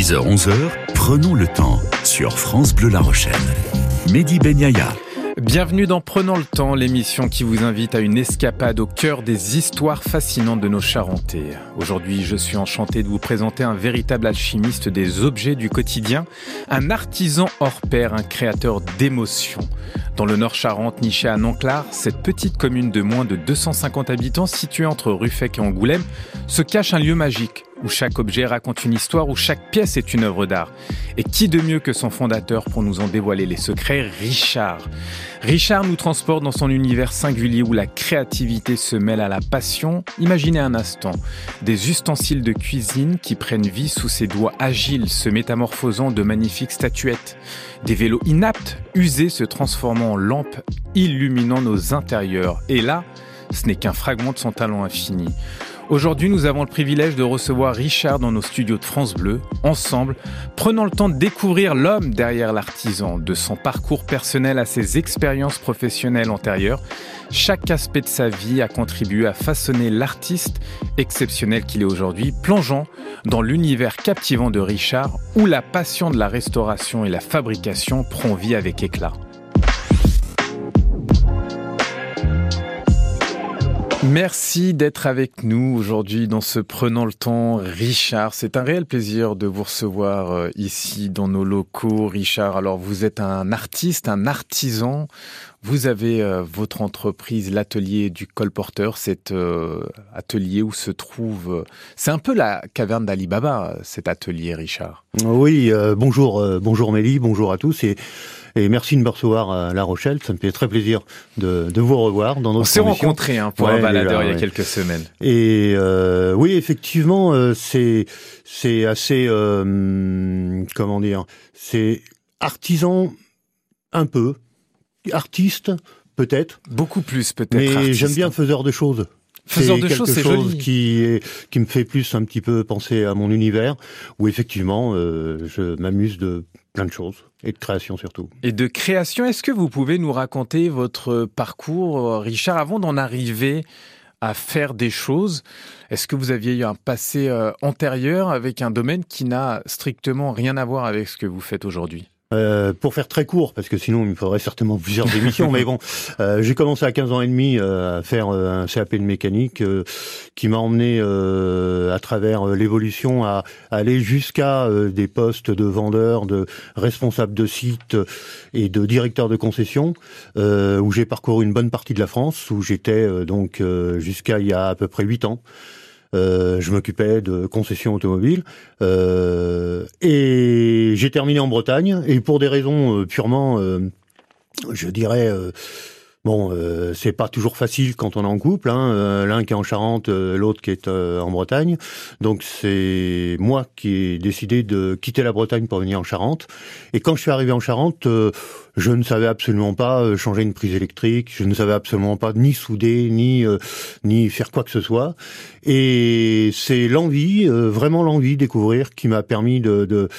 10h-11h, prenons le temps sur France Bleu La Rochelle. Mehdi Benyaya. Bienvenue dans Prenons le temps, l'émission qui vous invite à une escapade au cœur des histoires fascinantes de nos Charentais. Aujourd'hui, je suis enchanté de vous présenter un véritable alchimiste des objets du quotidien, un artisan hors pair, un créateur d'émotions. Dans le Nord Charente, niché à Nonclar, cette petite commune de moins de 250 habitants située entre Ruffec et Angoulême, se cache un lieu magique où chaque objet raconte une histoire, où chaque pièce est une œuvre d'art. Et qui de mieux que son fondateur pour nous en dévoiler les secrets, Richard? Richard nous transporte dans son univers singulier où la créativité se mêle à la passion. Imaginez un instant des ustensiles de cuisine qui prennent vie sous ses doigts agiles, se métamorphosant de magnifiques statuettes. Des vélos inaptes, usés, se transformant en lampes, illuminant nos intérieurs. Et là, ce n'est qu'un fragment de son talent infini. Aujourd'hui, nous avons le privilège de recevoir Richard dans nos studios de France Bleu. Ensemble, prenons le temps de découvrir l'homme derrière l'artisan, de son parcours personnel à ses expériences professionnelles antérieures. Chaque aspect de sa vie a contribué à façonner l'artiste exceptionnel qu'il est aujourd'hui, plongeant dans l'univers captivant de Richard, où la passion de la restauration et la fabrication prend vie avec éclat. Merci d'être avec nous aujourd'hui dans ce Prenant le temps. Richard, c'est un réel plaisir de vous recevoir euh, ici dans nos locaux. Richard, alors vous êtes un artiste, un artisan. Vous avez euh, votre entreprise, l'atelier du colporteur, cet euh, atelier où se trouve... c'est un peu la caverne d'Alibaba, cet atelier, Richard. Oui, bonjour, bonjour Mélie, bonjour à tous. Et et merci de me recevoir à La Rochelle. Ça me fait très plaisir de, de vous revoir dans notre On s'est rencontrés hein, pour un baladeur il y a quelques semaines. Et euh, oui, effectivement, euh, c'est c'est assez euh, comment dire, c'est artisan un peu, artiste peut-être, beaucoup plus peut-être. Mais j'aime bien faiseur de choses. Faiseur de choses, c'est joli. Qui, est, qui me fait plus un petit peu penser à mon univers, où effectivement, euh, je m'amuse de plein de choses. Et de création surtout. Et de création, est-ce que vous pouvez nous raconter votre parcours, Richard, avant d'en arriver à faire des choses? Est-ce que vous aviez eu un passé euh, antérieur avec un domaine qui n'a strictement rien à voir avec ce que vous faites aujourd'hui? Euh, pour faire très court, parce que sinon il me faudrait certainement plusieurs émissions, mais bon, euh, j'ai commencé à 15 ans et demi euh, à faire un CAP de mécanique qui m'a emmené à travers l'évolution à, aller jusqu'à des postes de vendeur, de responsable de site et de directeur de concession, où j'ai parcouru une bonne partie de la France, où j'étais donc jusqu'à il y a à peu près 8 ans. Euh, je m'occupais de concessions automobiles euh, et j'ai terminé en Bretagne et pour des raisons euh, purement, je dirais Bon, euh, c'est pas toujours facile quand on est en couple, hein. Euh, l'un qui est en Charente, euh, l'autre qui est en Bretagne. Donc c'est moi qui ai décidé de quitter la Bretagne pour venir en Charente. Et quand je suis arrivé en Charente, je ne savais absolument pas changer une prise électrique, je ne savais absolument pas ni souder, ni ni faire quoi que ce soit. Et c'est l'envie, vraiment l'envie de découvrir, qui m'a permis de, de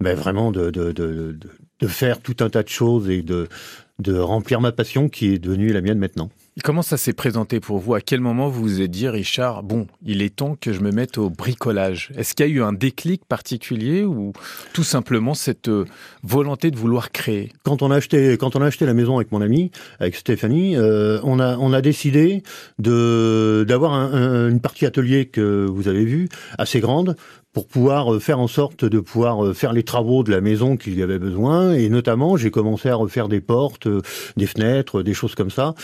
ben vraiment de, de, de, de faire tout un tas de choses et de de remplir ma passion qui est devenue la mienne maintenant. comment ça s'est présenté pour vous? À quel moment vous vous êtes dit, Richard, bon, il est temps que je me mette au bricolage? Est-ce qu'il y a eu un déclic particulier ou tout simplement cette euh, volonté de vouloir créer? Quand on a acheté, quand on a acheté la maison avec mon ami, avec Stéphanie, euh, on a on a décidé de d'avoir une partie atelier que vous avez vu assez grande pour pouvoir euh, faire en sorte de pouvoir euh, faire les travaux de la maison qu'il y avait besoin. Et notamment, j'ai commencé à refaire des portes, euh, des fenêtres, des choses comme ça,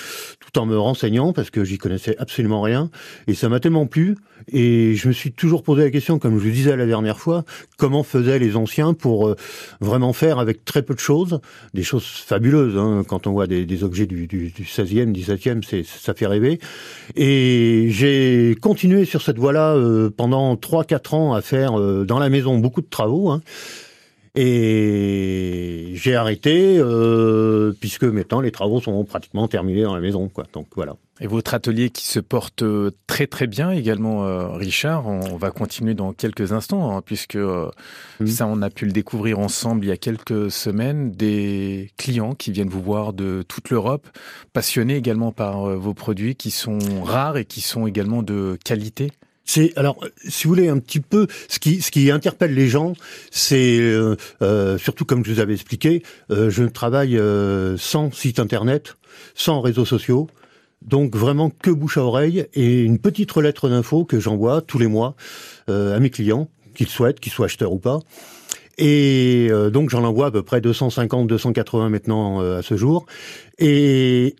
tout en me renseignant parce que j'y connaissais absolument rien. Et ça m'a tellement plu. Et je me suis toujours posé la question, comme je le disais la dernière fois, comment faisaient les anciens pour vraiment faire avec très peu de choses, des choses fabuleuses. Hein, quand on voit des, objets du, du, du 16e, 17e, c'est, ça fait rêver. Et j'ai continué sur cette voie-là pendant 3-4 ans à faire euh, dans la maison beaucoup de travaux. Hein. Et j'ai arrêté euh, puisque maintenant les travaux sont pratiquement terminés dans la maison, quoi. Donc voilà. Et votre atelier qui se porte euh, très très bien également, Richard. On va continuer dans quelques instants hein, puisque mmh. ça on a pu le découvrir ensemble il y a quelques semaines. Des clients qui viennent vous voir de toute l'Europe, passionnés également par vos produits qui sont rares et qui sont également de qualité. C'est alors, si vous voulez, un petit peu ce qui ce qui interpelle les gens, c'est euh, euh, surtout comme je vous avais expliqué, euh, je travaille sans site internet, sans réseaux sociaux, donc vraiment que bouche à oreille et une petite lettre d'info que j'envoie tous les mois à mes clients, qu'ils souhaitent, qu'ils soient acheteurs ou pas. Et donc j'en envoie à peu près 250, 280 maintenant à ce jour. Et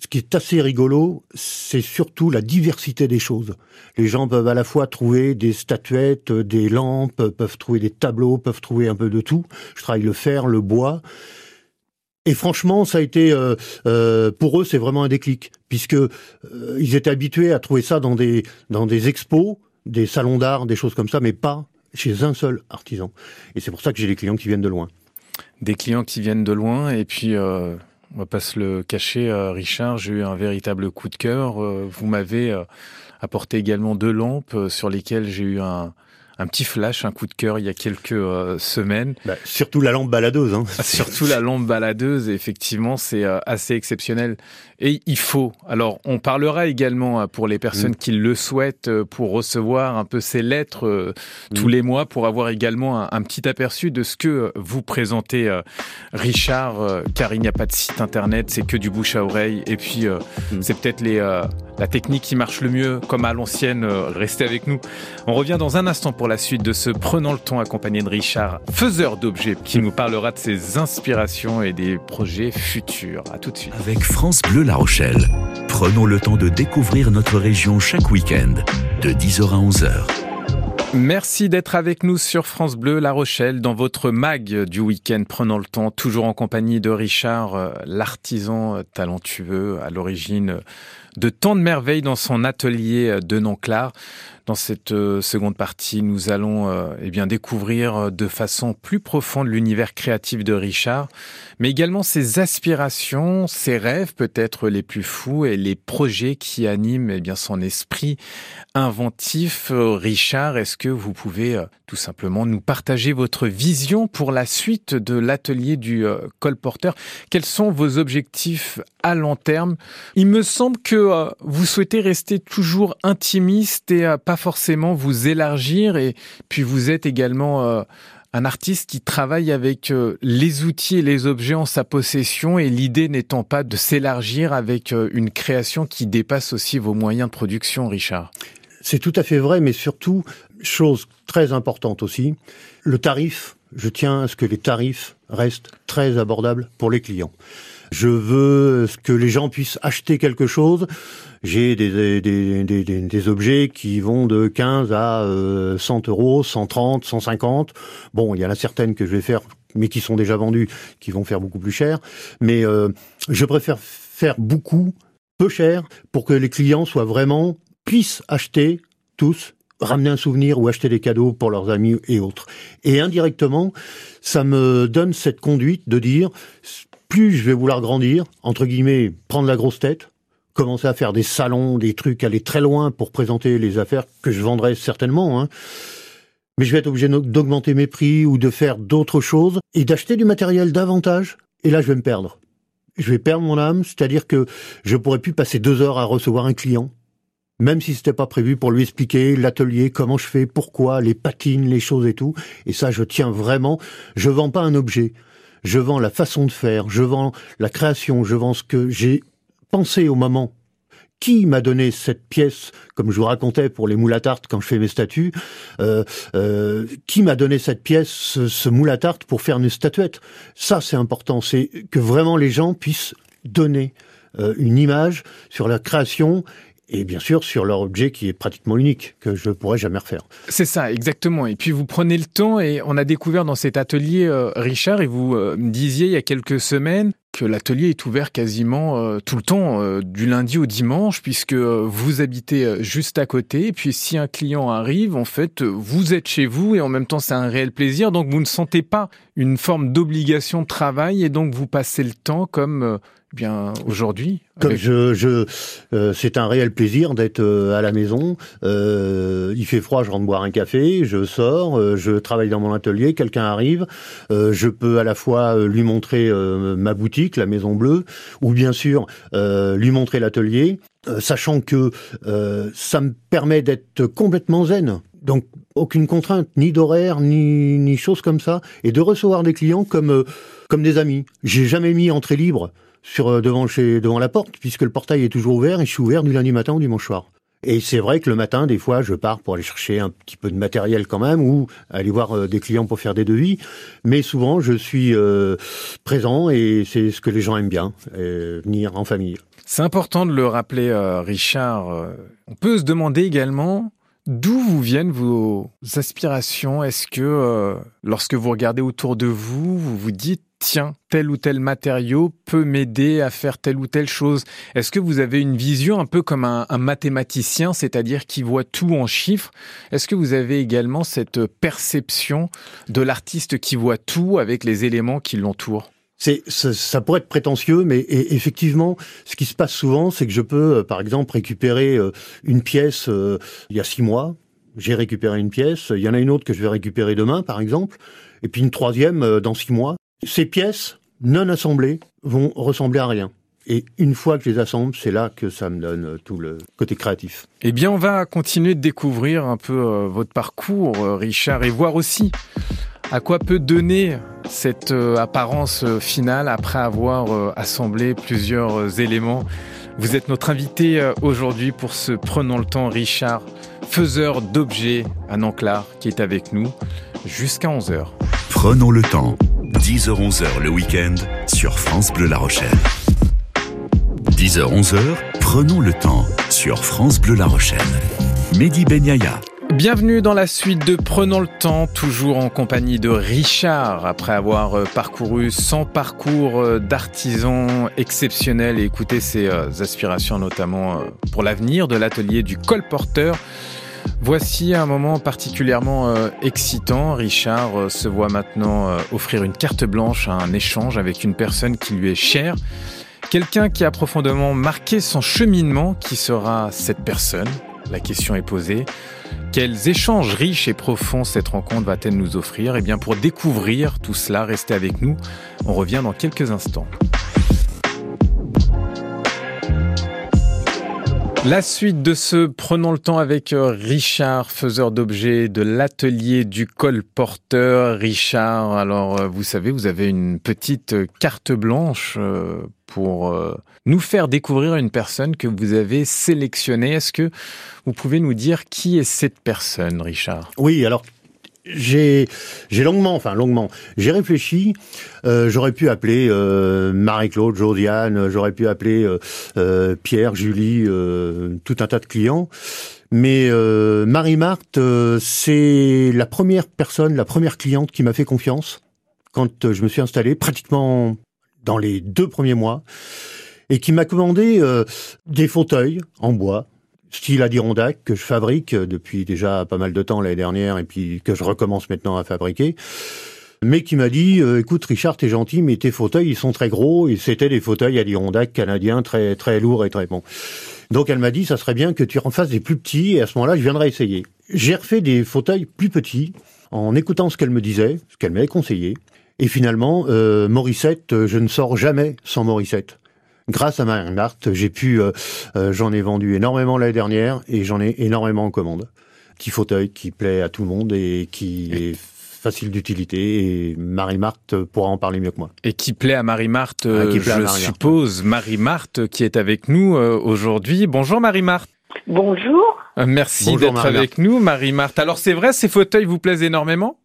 ce qui est assez rigolo, c'est surtout la diversité des choses. Les gens peuvent à la fois trouver des statuettes, des lampes, peuvent trouver des tableaux, peuvent trouver un peu de tout. Je travaille le fer, le bois. Et franchement, ça a été euh, euh, pour eux, c'est vraiment un déclic, puisque euh, ils étaient habitués à trouver ça dans des dans des expos, des salons d'art, des choses comme ça, mais pas chez un seul artisan. Et c'est pour ça que j'ai des clients qui viennent de loin. Des clients qui viennent de loin, et puis on va pas se le cacher, euh, Richard, j'ai eu un véritable coup de cœur. Euh, vous m'avez euh, apporté également deux lampes sur lesquelles j'ai eu un, un petit flash, un coup de cœur il y a quelques euh, semaines. Bah, surtout la lampe baladeuse. Hein. Surtout la lampe baladeuse, effectivement, c'est euh, assez exceptionnel. Et il faut. Alors, on parlera également euh, pour les personnes mm. qui le souhaitent, pour recevoir un peu ces lettres tous mm. les mois, pour avoir également un, petit aperçu de ce que vous présentez, Richard, car il n'y a pas de site internet, c'est que du bouche à oreille. Et puis, mm. c'est peut-être les la technique qui marche le mieux, comme à l'ancienne. restez avec nous. On revient dans un instant pour la suite de ce Prenant le temps accompagné de Richard, faiseur d'objets, qui nous parlera de ses inspirations et des projets futurs. À tout de suite. Avec France Bleu La Rochelle, prenons le temps de découvrir notre région chaque week-end, de 10h à 11h. Merci d'être avec nous sur France Bleu La Rochelle dans votre mag du week-end Prenons le temps, toujours en compagnie de Richard, euh, l'artisan talentueux à l'origine de tant de merveilles dans son atelier de Nonclar. Dans cette euh, seconde partie, nous allons euh, eh bien découvrir euh, de façon plus profonde l'univers créatif de Richard, mais également ses aspirations, ses rêves peut-être les plus fous et les projets qui animent eh bien son esprit inventif. Richard, est-ce que vous pouvez tout simplement nous partager votre vision pour la suite de l'atelier du colporteur? Quels sont vos objectifs à long terme? Il me semble que vous souhaitez rester toujours intimiste et pas forcément vous élargir et puis vous êtes également euh, un artiste qui travaille avec euh, les outils et les objets en sa possession et l'idée n'étant pas de s'élargir avec euh, une création qui dépasse aussi vos moyens de production, Richard. C'est tout à fait vrai, mais surtout, chose très importante aussi, le tarif, je tiens à ce que les tarifs restent très abordables pour les clients. Je veux que les gens puissent acheter quelque chose j'ai des, des, des, des, objets qui vont de 15 à 100 euh, euros, 130, 150. Bon, il y en a certaines que je vais faire, mais qui sont déjà vendues, qui vont faire beaucoup plus cher. Mais euh, je préfère faire beaucoup, peu cher, pour que les clients soient vraiment puissent acheter tous ramener un souvenir ou acheter des cadeaux pour leurs amis et autres. Et indirectement, ça me donne cette conduite de dire, plus je vais vouloir grandir, entre guillemets, prendre la grosse tête, commencer à faire des salons, des trucs, aller très loin pour présenter les affaires que je vendrai certainement. Hein. Mais je vais être obligé d'augmenter mes prix ou de faire d'autres choses et d'acheter du matériel davantage. Et là, je vais me perdre. Je vais perdre mon âme, c'est-à-dire que je pourrais plus passer deux heures à recevoir un client, même si c'était pas prévu pour lui expliquer l'atelier, comment je fais, pourquoi, les patines, les choses et tout. Et ça, je tiens vraiment. Je vends pas un objet. Je vends la façon de faire. Je vends la création. Je vends ce que j'ai penser au moment qui m'a donné cette pièce, comme je vous racontais pour les moules à tarte quand je fais mes statues, euh, euh, qui m'a donné cette pièce, ce, moule à tarte pour faire une statuette? Ça, c'est important, c'est que vraiment les gens puissent donner euh, une image sur la création et bien sûr sur leur objet qui est pratiquement unique, que je ne pourrais jamais refaire. C'est ça, exactement. Et puis vous prenez le temps et on a découvert dans cet atelier, euh, Richard, et vous euh, me disiez il y a quelques semaines que l'atelier est ouvert quasiment euh, tout le temps, du lundi au dimanche, puisque vous habitez juste à côté. Et puis si un client arrive, en fait, vous êtes chez vous et en même temps c'est un réel plaisir. Donc vous ne sentez pas une forme d'obligation de travail et donc vous passez le temps comme bien aujourd'hui Comme je, je euh, c'est un réel plaisir d'être euh, à la maison. Euh, il fait froid, je rentre boire un café, je sors, je travaille dans mon atelier, quelqu'un arrive, je peux à la fois lui montrer ma boutique, la Maison Bleue, ou bien sûr lui montrer l'atelier. sachant que ça me permet d'être complètement zen. Donc aucune contrainte, ni d'horaire, ni, ni chose comme ça, et de recevoir des clients comme comme des amis. J'ai jamais mis entrée libre sur devant chez devant la porte puisque le portail est toujours ouvert et je suis ouvert du lundi matin au dimanche soir. Et c'est vrai que le matin, des fois, je pars pour aller chercher un petit peu de matériel quand même, ou aller voir euh, des clients pour faire des devis. Mais souvent, je suis euh, présent et c'est ce que les gens aiment bien, euh, venir en famille. C'est important de le rappeler, Richard. On peut se demander également d'où vous viennent vos aspirations. Est-ce que lorsque vous regardez autour de vous, vous vous dites tiens, tel ou tel matériau peut m'aider à faire telle ou telle chose Est-ce que vous avez une vision un peu comme un, mathématicien, c'est-à-dire qui voit tout en chiffres? Est-ce que vous avez également cette perception de l'artiste qui voit tout avec les éléments qui l'entourent? C'est, ça, pourrait être prétentieux, mais effectivement, ce qui se passe souvent, c'est que je peux, euh, par exemple, récupérer euh, une pièce euh, il y a six mois. J'ai récupéré une pièce. Il y en a une autre que je vais récupérer demain, par exemple, et puis une troisième dans six mois. Ces pièces non assemblées vont ressembler à rien. Et une fois que je les assemble, c'est là que ça me donne tout le côté créatif. Eh bien, on va continuer de découvrir un peu euh, votre parcours, euh, Richard, et voir aussi à quoi peut donner cette euh, apparence finale après avoir assemblé plusieurs éléments. Vous êtes notre invité aujourd'hui pour ce Prenons le temps, Richard, faiseur d'objets à Nanclar, qui est avec nous jusqu'à 11h. Prenons le temps 10h-11h le week-end sur France Bleu La Rochelle. 10h-11h, prenons le temps sur France Bleu La Rochelle. Mehdi Benyaya. Bienvenue dans la suite de Prenons le temps, toujours en compagnie de Richard, après avoir euh, parcouru 100 parcours euh, d'artisans exceptionnels et écouté ses euh, aspirations notamment pour l'avenir de l'atelier du colporteur. Voici un moment particulièrement euh, excitant. Richard euh, se voit maintenant euh, offrir une carte blanche à un échange avec une personne qui lui est chère. Quelqu'un qui a profondément marqué son cheminement, qui sera cette personne? La question est posée. Quels échanges riches et profonds cette rencontre va-t-elle nous offrir? Eh bien, pour découvrir tout cela, restez avec nous. On revient dans quelques instants. La suite de ce Prenons le temps avec euh, Richard, faiseur d'objets de l'atelier du colporteur. Richard, alors euh, vous savez, vous avez une petite carte blanche euh, pour nous faire découvrir une personne que vous avez sélectionnée. Est-ce que vous pouvez nous dire qui est cette personne, Richard? Oui, alors j'ai longuement, enfin longuement, j'ai réfléchi. Euh, j'aurais pu appeler euh, Marie-Claude, Josiane, j'aurais pu appeler euh, Pierre, Julie, tout un tas de clients. Mais Marie-Marthe, c'est la première personne, la première cliente qui m'a fait confiance quand je me suis installé, pratiquement dans les deux premiers mois, et qui m'a commandé des fauteuils en bois style Adirondack que je fabrique depuis déjà pas mal de temps l'année dernière et puis que je recommence maintenant à fabriquer. Mais qui m'a dit, euh, écoute Richard, t'es gentil, mais tes fauteuils ils sont très gros et c'était des fauteuils Adirondack canadiens très très lourds et très bons. Donc elle m'a dit, ça serait bien que tu en fasses des plus petits et à ce moment-là je viendrai essayer. J'ai refait des fauteuils plus petits en écoutant ce qu'elle me disait, ce qu'elle m'avait conseillé. Et finalement, euh, Morissette, je ne sors jamais sans Morissette grâce à Marianne Marthe, j'ai pu, euh, euh, j'en ai vendu énormément l'année dernière et j'en ai énormément en commande. Petit fauteuil qui plaît à tout le monde et qui est facile d'utilité et Marie-Marthe pourra en parler mieux que moi. Et qui plaît à Marie-Marthe, ah, je suppose. Marie-Marthe qui est avec nous euh, aujourd'hui. Bonjour Marie-Marthe. Bonjour. Merci d'être avec nous Marie-Marthe. Alors c'est vrai, ces fauteuils vous plaisent énormément?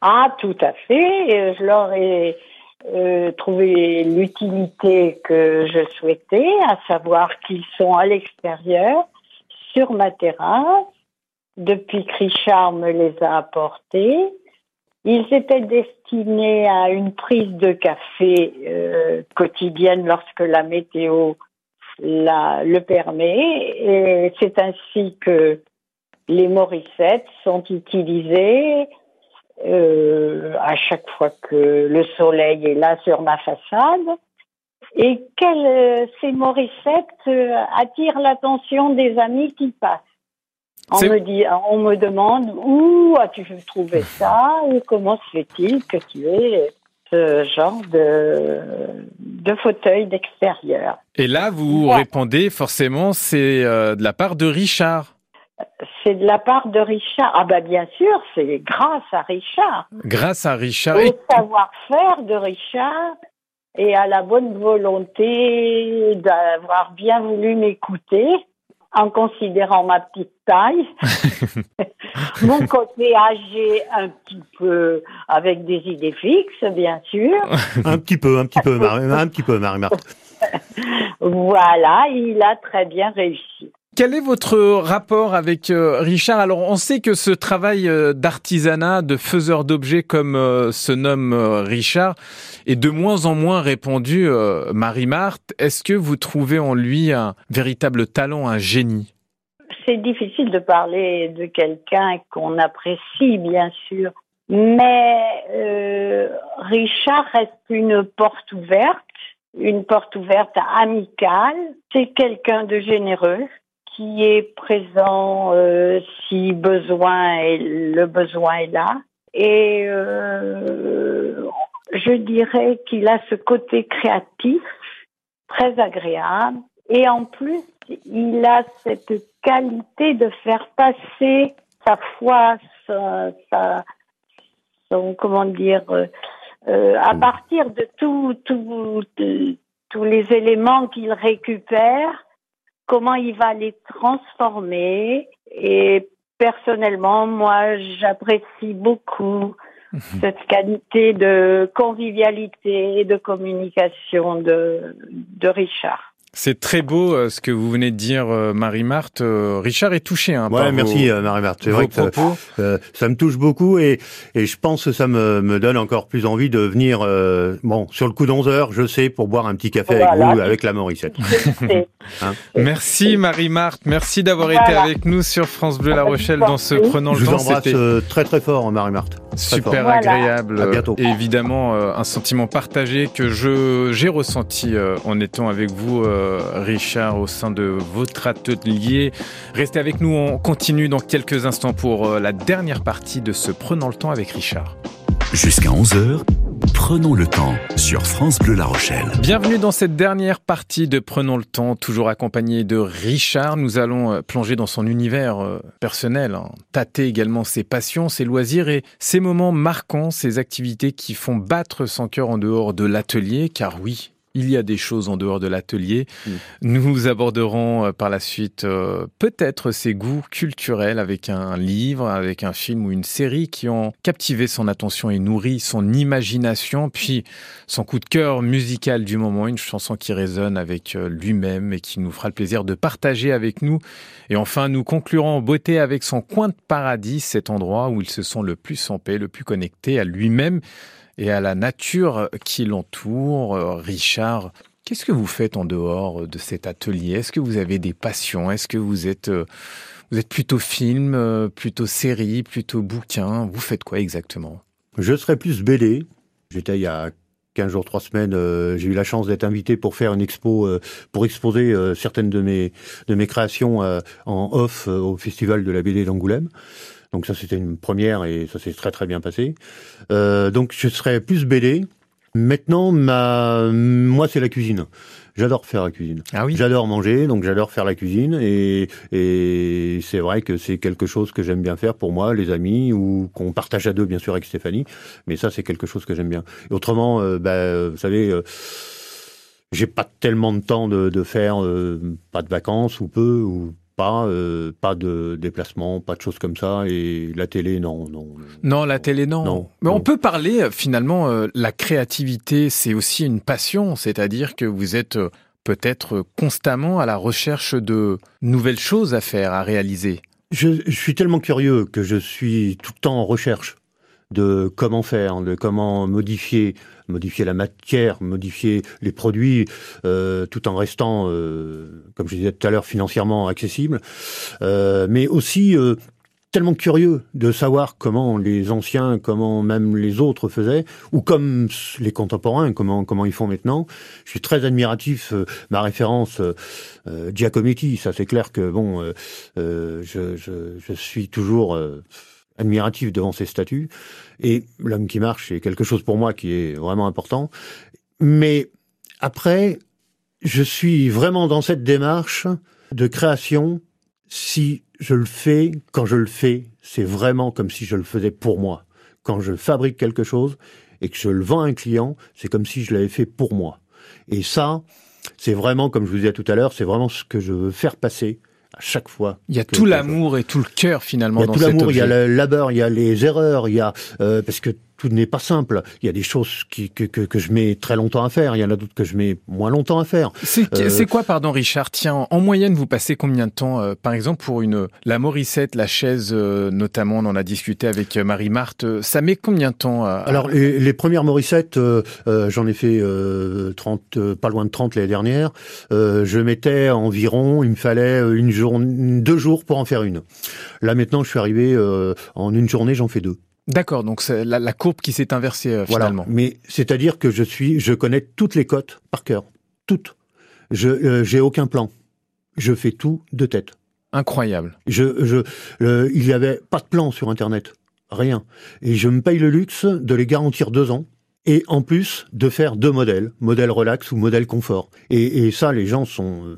Ah tout à fait. Je leur ai euh, trouver l'utilité que je souhaitais, à savoir qu'ils sont à l'extérieur, sur ma terrasse, depuis que Richard me les a apportés. Ils étaient destinés à une prise de café euh, quotidienne lorsque la météo la, le permet. Et c'est ainsi que les morissettes sont utilisées euh, à chaque fois que le soleil est là sur ma façade. Et quelle, euh, ces morissettes euh, attirent l'attention des amis qui passent. On me, dit, on me demande où as-tu trouvé ça et comment se fait-il que tu aies ce genre de, de fauteuil d'extérieur? Et là, vous répondez forcément, c'est de la part de Richard. C'est de la part de Richard. Ah ben bien sûr, c'est grâce à Richard. Grâce à Richard. Au savoir-faire de Richard et à la bonne volonté d'avoir bien voulu m'écouter en considérant ma petite taille, mon côté âgé un petit peu avec des idées fixes, bien sûr. un petit peu, un petit peu, un petit peu, Marie-Marthe. voilà, il a très bien réussi. Quel est votre rapport avec euh, Richard? Alors, on sait que ce travail euh, d'artisanat, de faiseur d'objets comme euh, se nomme Richard, est de moins en moins répandu. Marie-Marthe, est-ce que vous trouvez en lui un véritable talent, un génie? C'est difficile de parler de quelqu'un qu'on apprécie, bien sûr, mais Richard reste une porte ouverte, une porte ouverte amicale. C'est quelqu'un de généreux qui est présent euh, si besoin est, le besoin est là. Et euh, je dirais qu'il a ce côté créatif très agréable. Et en plus, il a cette qualité de faire passer sa foi, sa, sa son, comment dire, euh, à partir de tous les éléments qu'il récupère, comment il va les transformer. Et personnellement, moi, j'apprécie beaucoup mhm. cette qualité de convivialité et de communication de, de Richard. C'est très beau euh, ce que vous venez de dire, euh, Marie-Marthe. Euh, Richard est touché. Hein, ouais, merci Marie-Marthe. C'est vrai que ça, me touche beaucoup et, et je pense que ça me, me donne encore plus envie de venir. bon, sur le coup d'11 heures, je sais, pour boire un petit café avec vous, avec la Morissette. Hein merci Marie-Marthe. Merci d'avoir été avec nous sur France Bleu La Rochelle dans ce prenant le temps. Je vous embrasse très très fort, Marie-Marthe. Super agréable. À bientôt. évidemment, un sentiment partagé que je j'ai ressenti en étant avec vous euh, Richard, au sein de votre atelier. Restez avec nous, on continue dans quelques instants pour euh, la dernière partie de ce Prenons le temps avec Richard. Jusqu'à 11h, Prenons le temps sur France Bleu La Rochelle. Bienvenue dans cette dernière partie de Prenons le temps, toujours accompagné de Richard. Nous allons euh, plonger dans son univers personnel, hein. tâter également ses passions, ses loisirs et ses moments marquants, ses activités qui font battre son cœur en dehors de l'atelier, car oui, il y a des choses en dehors de l'atelier. Mm. Nous aborderons euh, par la suite euh, peut-être ses goûts culturels avec un livre, avec un film ou une série qui ont captivé son attention et nourri son imagination, puis son coup de cœur musical du moment, une chanson qui résonne avec euh, lui-même et qui nous fera le plaisir de partager avec nous. Et enfin, nous conclurons en beauté avec son coin de paradis, cet endroit où il se sent le plus en paix, le plus connecté à lui-même et à la nature qui l'entoure. Euh, Richard, qu'est-ce que vous faites en dehors de cet atelier? Est-ce que vous avez des passions? Est-ce que vous êtes, euh, vous êtes plutôt film, euh, plutôt série, plutôt bouquin? Vous faites quoi exactement? Je serais plus BD. J'étais il y a 15 jours, 3 semaines, j'ai eu la chance d'être invité pour faire une expo, pour exposer certaines de mes, de mes créations en off au Festival de la BD d'Angoulême. Donc ça, c'était une première et ça s'est très très bien passé. Euh, donc je serais plus BD. Maintenant, ma, moi, c'est la cuisine. J'adore faire la cuisine. Ah oui. J'adore manger, donc j'adore faire la cuisine et, et c'est vrai que c'est quelque chose que j'aime bien faire pour moi, les amis ou qu'on partage à deux bien sûr avec Stéphanie. Mais ça, c'est quelque chose que j'aime bien. Et autrement, euh, bah, vous savez. Euh, j'ai pas tellement de temps de, de faire euh, pas de vacances ou peu ou pas, euh, pas de déplacement, pas de choses comme ça. Et la télé, non, non. Non, la télé, non. Mais on peut parler euh, finalement, euh, la créativité, c'est aussi une passion, c'est-à-dire que vous êtes peut-être constamment à la recherche de nouvelles choses à faire, à réaliser. Je, je suis tellement curieux que je suis tout le temps en recherche de comment faire, de comment modifier, modifier la matière, modifier les produits, euh, tout en restant, euh, comme je disais tout à l'heure, financièrement accessible, euh, mais aussi tellement curieux de savoir comment les anciens, comment même les autres faisaient, ou comme les contemporains, comment comment ils font maintenant. Je suis très admiratif. ma référence, Giacometti, ça c'est clair que bon, je, je, je, suis toujours admiratif devant ces statues. Et l'homme qui marche, c'est quelque chose pour moi qui est vraiment important. Mais après, je suis vraiment dans cette démarche de création. Si je le fais, quand je le fais, c'est vraiment comme si je le faisais pour moi. Quand je fabrique quelque chose et que je le vends à un client, c'est comme si je l'avais fait pour moi. Et ça, c'est vraiment, comme je vous disais tout à l'heure, c'est vraiment ce que je veux faire passer à chaque fois. Il y a tout l'amour et tout le cœur finalement. Il y a tout l'amour, il y a le labeur, il y a les erreurs, il y a euh, parce que tout n'est pas simple. Il y a des choses qui, que, que, que, je mets très longtemps à faire. Il y en a d'autres que je mets moins longtemps à faire. C'est euh... quoi, pardon, Richard? Tiens, en moyenne, vous passez combien de temps, euh, par exemple, pour une la Morissette, la chaise, euh, notamment, on en a discuté avec euh, Marie-Marthe. Ça met combien de temps à... Alors, les, les, premières Morissettes, j'en ai fait 30, pas loin de 30 l'année dernière. je mettais environ, il me fallait une journée, deux jours pour en faire une. Là, maintenant, je suis arrivé en une journée, j'en fais deux. D'accord, donc c'est la, la, courbe qui s'est inversée euh, voilà. finalement. Mais c'est-à-dire que je suis, je connais toutes les cotes par cœur, toutes. Je euh, j'ai aucun plan. Je fais tout de tête. Incroyable. Je, je, euh, il y avait pas de plan sur Internet, rien. Et je me paye le luxe de les garantir deux ans. Et en plus de faire deux modèles, modèle relax ou modèle confort. Et, et ça, les gens sont euh,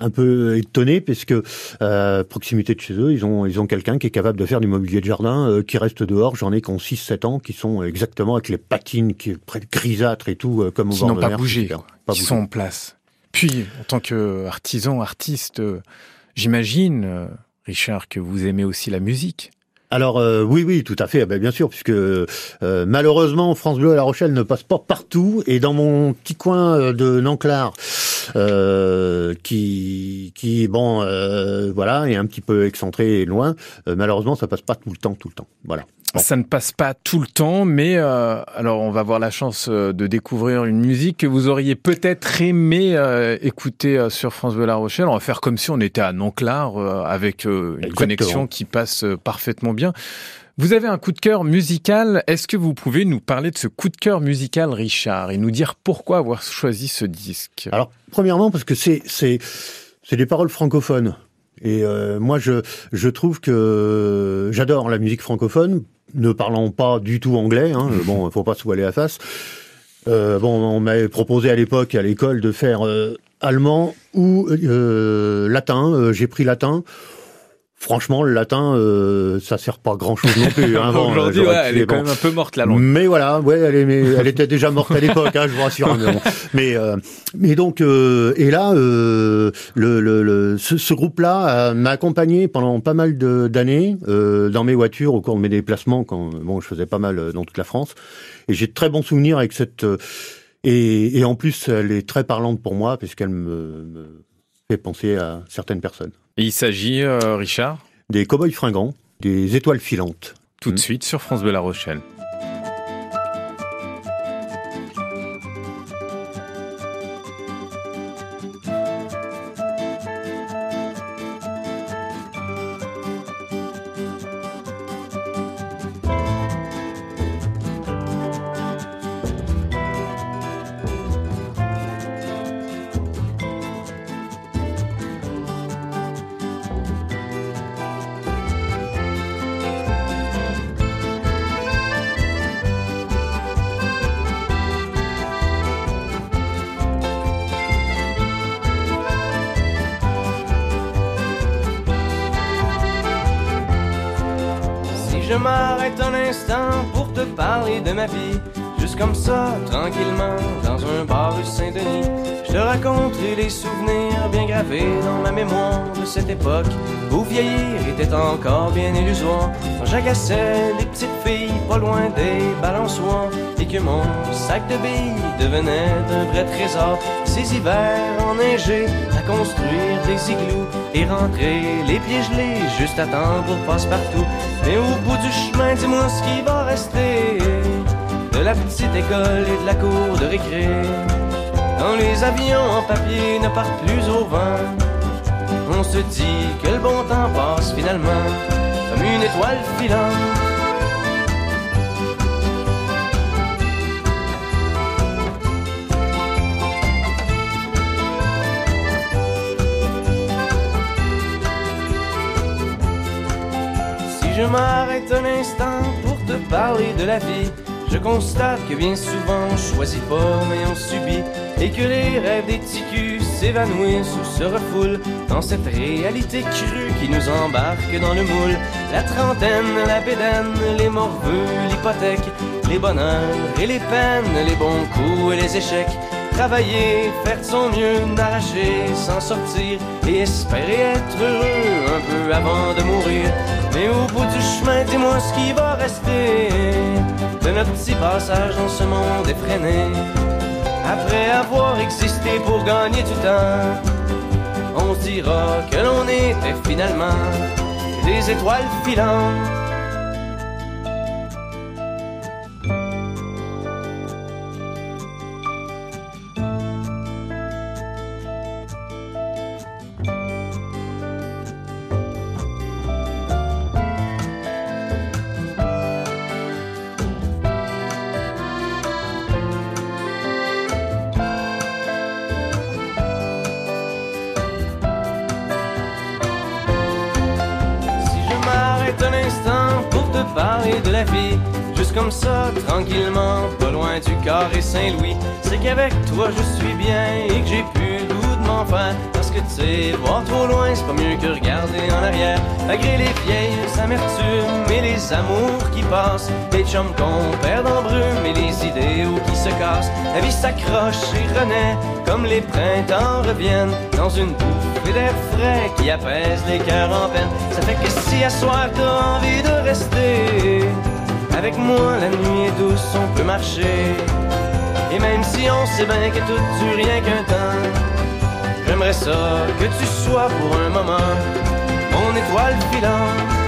un peu étonnés parce que euh, proximité de chez eux, ils ont ils ont quelqu'un qui est capable de faire du mobilier de jardin euh, qui reste dehors. J'en ai qui ont 6 7 ans qui sont exactement avec les patines qui près grisâtres et tout euh, comme au qui bord n'ont de pas mer, bougé, Pas qui bougé. sont en place. Puis, en tant qu'artisan, artiste, euh, j'imagine, euh, Richard, que vous aimez aussi la musique. Alors euh, oui, oui, tout à fait, ben, bien sûr, puisque euh, malheureusement France Bleu à La Rochelle ne passe pas partout, et dans mon petit coin euh, de Nanclar, euh, qui, qui bon, voilà, est un petit peu excentré et loin, malheureusement ça passe pas tout le temps, tout le temps, voilà. Ça ne passe pas tout le temps, mais euh, alors on va avoir la chance euh, de découvrir une musique que vous auriez peut-être aimé euh, écouter euh, sur France Bleu La Rochelle. On va faire comme si on était à Nanclar euh, avec euh, une Exactement. connexion qui passe parfaitement bien. Vous avez un coup de cœur musical. Est-ce que vous pouvez nous parler de ce coup de cœur musical, Richard, et nous dire pourquoi avoir choisi ce disque? Alors premièrement parce que c'est c'est c'est des paroles francophones. Et euh, moi, je, je trouve que j'adore la musique francophone, ne parlant pas du tout anglais. Hein, bon, faut pas se voiler la face. Euh, bon, on m'avait proposé à l'époque à l'école de faire euh, allemand ou euh, latin. Euh, J'ai pris latin. Franchement, le latin, euh, ça sert pas grand chose non plus. Hein, bon, Aujourd'hui, j'aurais ouais, elle est quand même un peu morte la langue. Mais voilà, ouais, elle, est- mais elle était déjà morte à l'époque, hein, je vous rassure. hein, mais, bon. mais, euh, mais donc, euh, et là, euh, le, le, le- ce, ce groupe-là euh, m'a accompagné pendant pas mal de- d'années euh, dans mes voitures au cours de mes déplacements, quand bon, je faisais pas mal euh, dans toute la France. Et j'ai de très bons souvenirs avec cette. euh, et, et en plus, elle est très parlante pour moi puisqu'elle me, me fait penser à certaines personnes. Et il s'agit, euh, Richard, Des cow-boys fringants, des étoiles filantes. tout de Mm. suite sur France Bleu La Rochelle. Je m'arrête un instant pour te parler de ma vie, juste comme ça, tranquillement, dans un bar rue Saint-Denis, je te raconterai les souvenirs bien gravés dans ma mémoire de cette époque où vieillir était encore bien illusoire. Quand j'agaçais les petites filles pas loin des balançoires et que mon sac de billes devenait un vrai trésor. Ces hivers enneigés à construire des igloos et rentrer les pieds gelés juste à temps pour passe-partout. Mais au bout du chemin, dis-moi ce qui va rester de la petite école et de la cour de récré. Quand les avions en papier ne partent plus au vent, on se dit que le bon temps passe finalement comme une étoile filante. Je m'arrête un instant pour te parler de la vie, je constate que bien souvent on choisit pas mais on subit et que les rêves des ticus s'évanouissent ou se refoulent dans cette réalité crue qui nous embarque dans le moule. La trentaine, la bédaine, les morveux, l'hypothèque, les bonheurs et les peines, les bons coups et les échecs. Travailler, faire de son mieux, n'arracher, s'en sortir et espérer être heureux un peu avant de mourir. Mais au bout du chemin, dis-moi ce qui va rester de notre petit passage dans ce monde effréné. Après avoir existé pour gagner du temps, on dira que l'on était finalement des étoiles filantes. Comme ça, tranquillement, pas loin du carré Saint-Louis. C'est qu'avec toi je suis bien et que j'ai pu le faire. Parce que tu sais, voir trop loin, c'est pas mieux que regarder en arrière. Malgré les vieilles amertumes et les amours qui passent, les chums qu'on perd en brume et les idéaux qui se cassent. La vie s'accroche et renaît comme les printemps reviennent dans une bouffée d'air frais qui apaise les cœurs en peine. Ça fait que si à soir t'as envie de rester avec moi, la nuit est douce, on peut marcher. Et même si on sait bien que tout dure rien qu'un temps, j'aimerais ça que tu sois pour un moment mon étoile filante.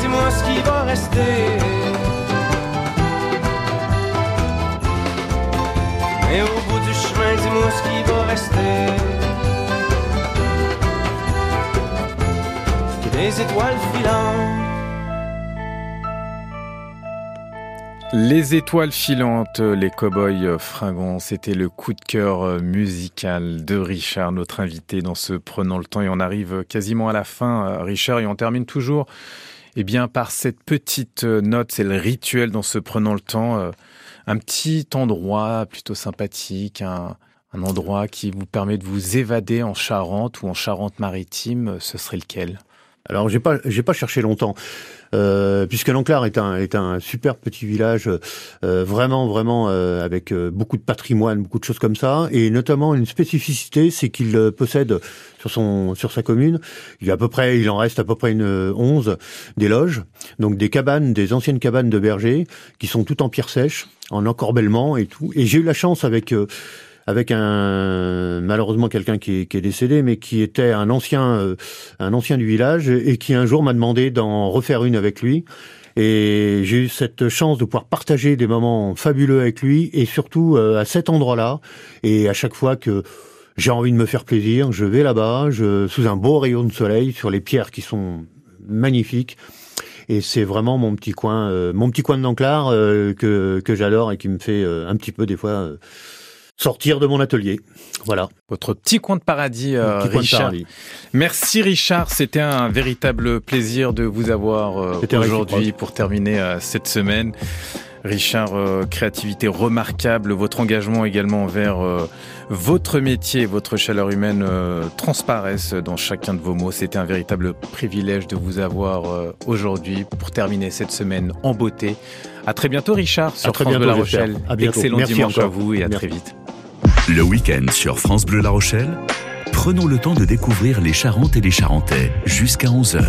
dis-moi ce qui va rester. Étoiles filantes. Les étoiles filantes, les cow-boys fringants, c'était le coup de cœur musical de Richard, notre invité dans ce Prenant le temps. Et on arrive quasiment à la fin, Richard, et on termine toujours eh bien, par cette petite euh, note, c'est le rituel dans ce prenant le temps, euh, un petit endroit plutôt sympathique, un, endroit qui vous permet de vous évader en Charente ou en Charente-Maritime, euh, ce serait lequel? Alors j'ai pas j'ai pas cherché longtemps. Euh, puisque Lanclar est un est un super petit village euh, vraiment vraiment euh, avec beaucoup de patrimoine, beaucoup de choses comme ça et notamment une spécificité, c'est qu'il possède sur son sur sa commune, il a à peu près il en reste à peu près une 11 des loges, donc des cabanes, des anciennes cabanes de bergers qui sont toutes en pierre sèche, en encorbellement et tout. Et j'ai eu la chance avec avec un malheureusement quelqu'un qui, est décédé, mais qui était un ancien, euh, un ancien du village et qui un jour m'a demandé d'en refaire une avec lui. Et j'ai eu cette chance de pouvoir partager des moments fabuleux avec lui et surtout euh, à cet endroit-là. Et à chaque fois que j'ai envie de me faire plaisir, je vais là-bas, je, sous un beau rayon de soleil, sur les pierres qui sont magnifiques. Et c'est vraiment mon petit coin, euh, mon petit coin de Nanclar que j'adore et qui me fait un petit peu des fois sortir de mon atelier. Voilà. Votre petit coin de paradis, euh, Richard. Merci Richard, c'était un véritable plaisir de vous avoir euh, aujourd'hui pour terminer euh, cette semaine. Richard, créativité remarquable, votre engagement également envers votre métier, votre chaleur humaine transparaissent dans chacun de vos mots. C'était un véritable privilège de vous avoir aujourd'hui pour terminer cette semaine en beauté. À très bientôt Richard sur France de La Rochelle. Excellent dimanche à vous et à très vite. Le week-end sur France Bleu La Rochelle, prenons le temps de découvrir les Charentes et les Charentais jusqu'à 11h.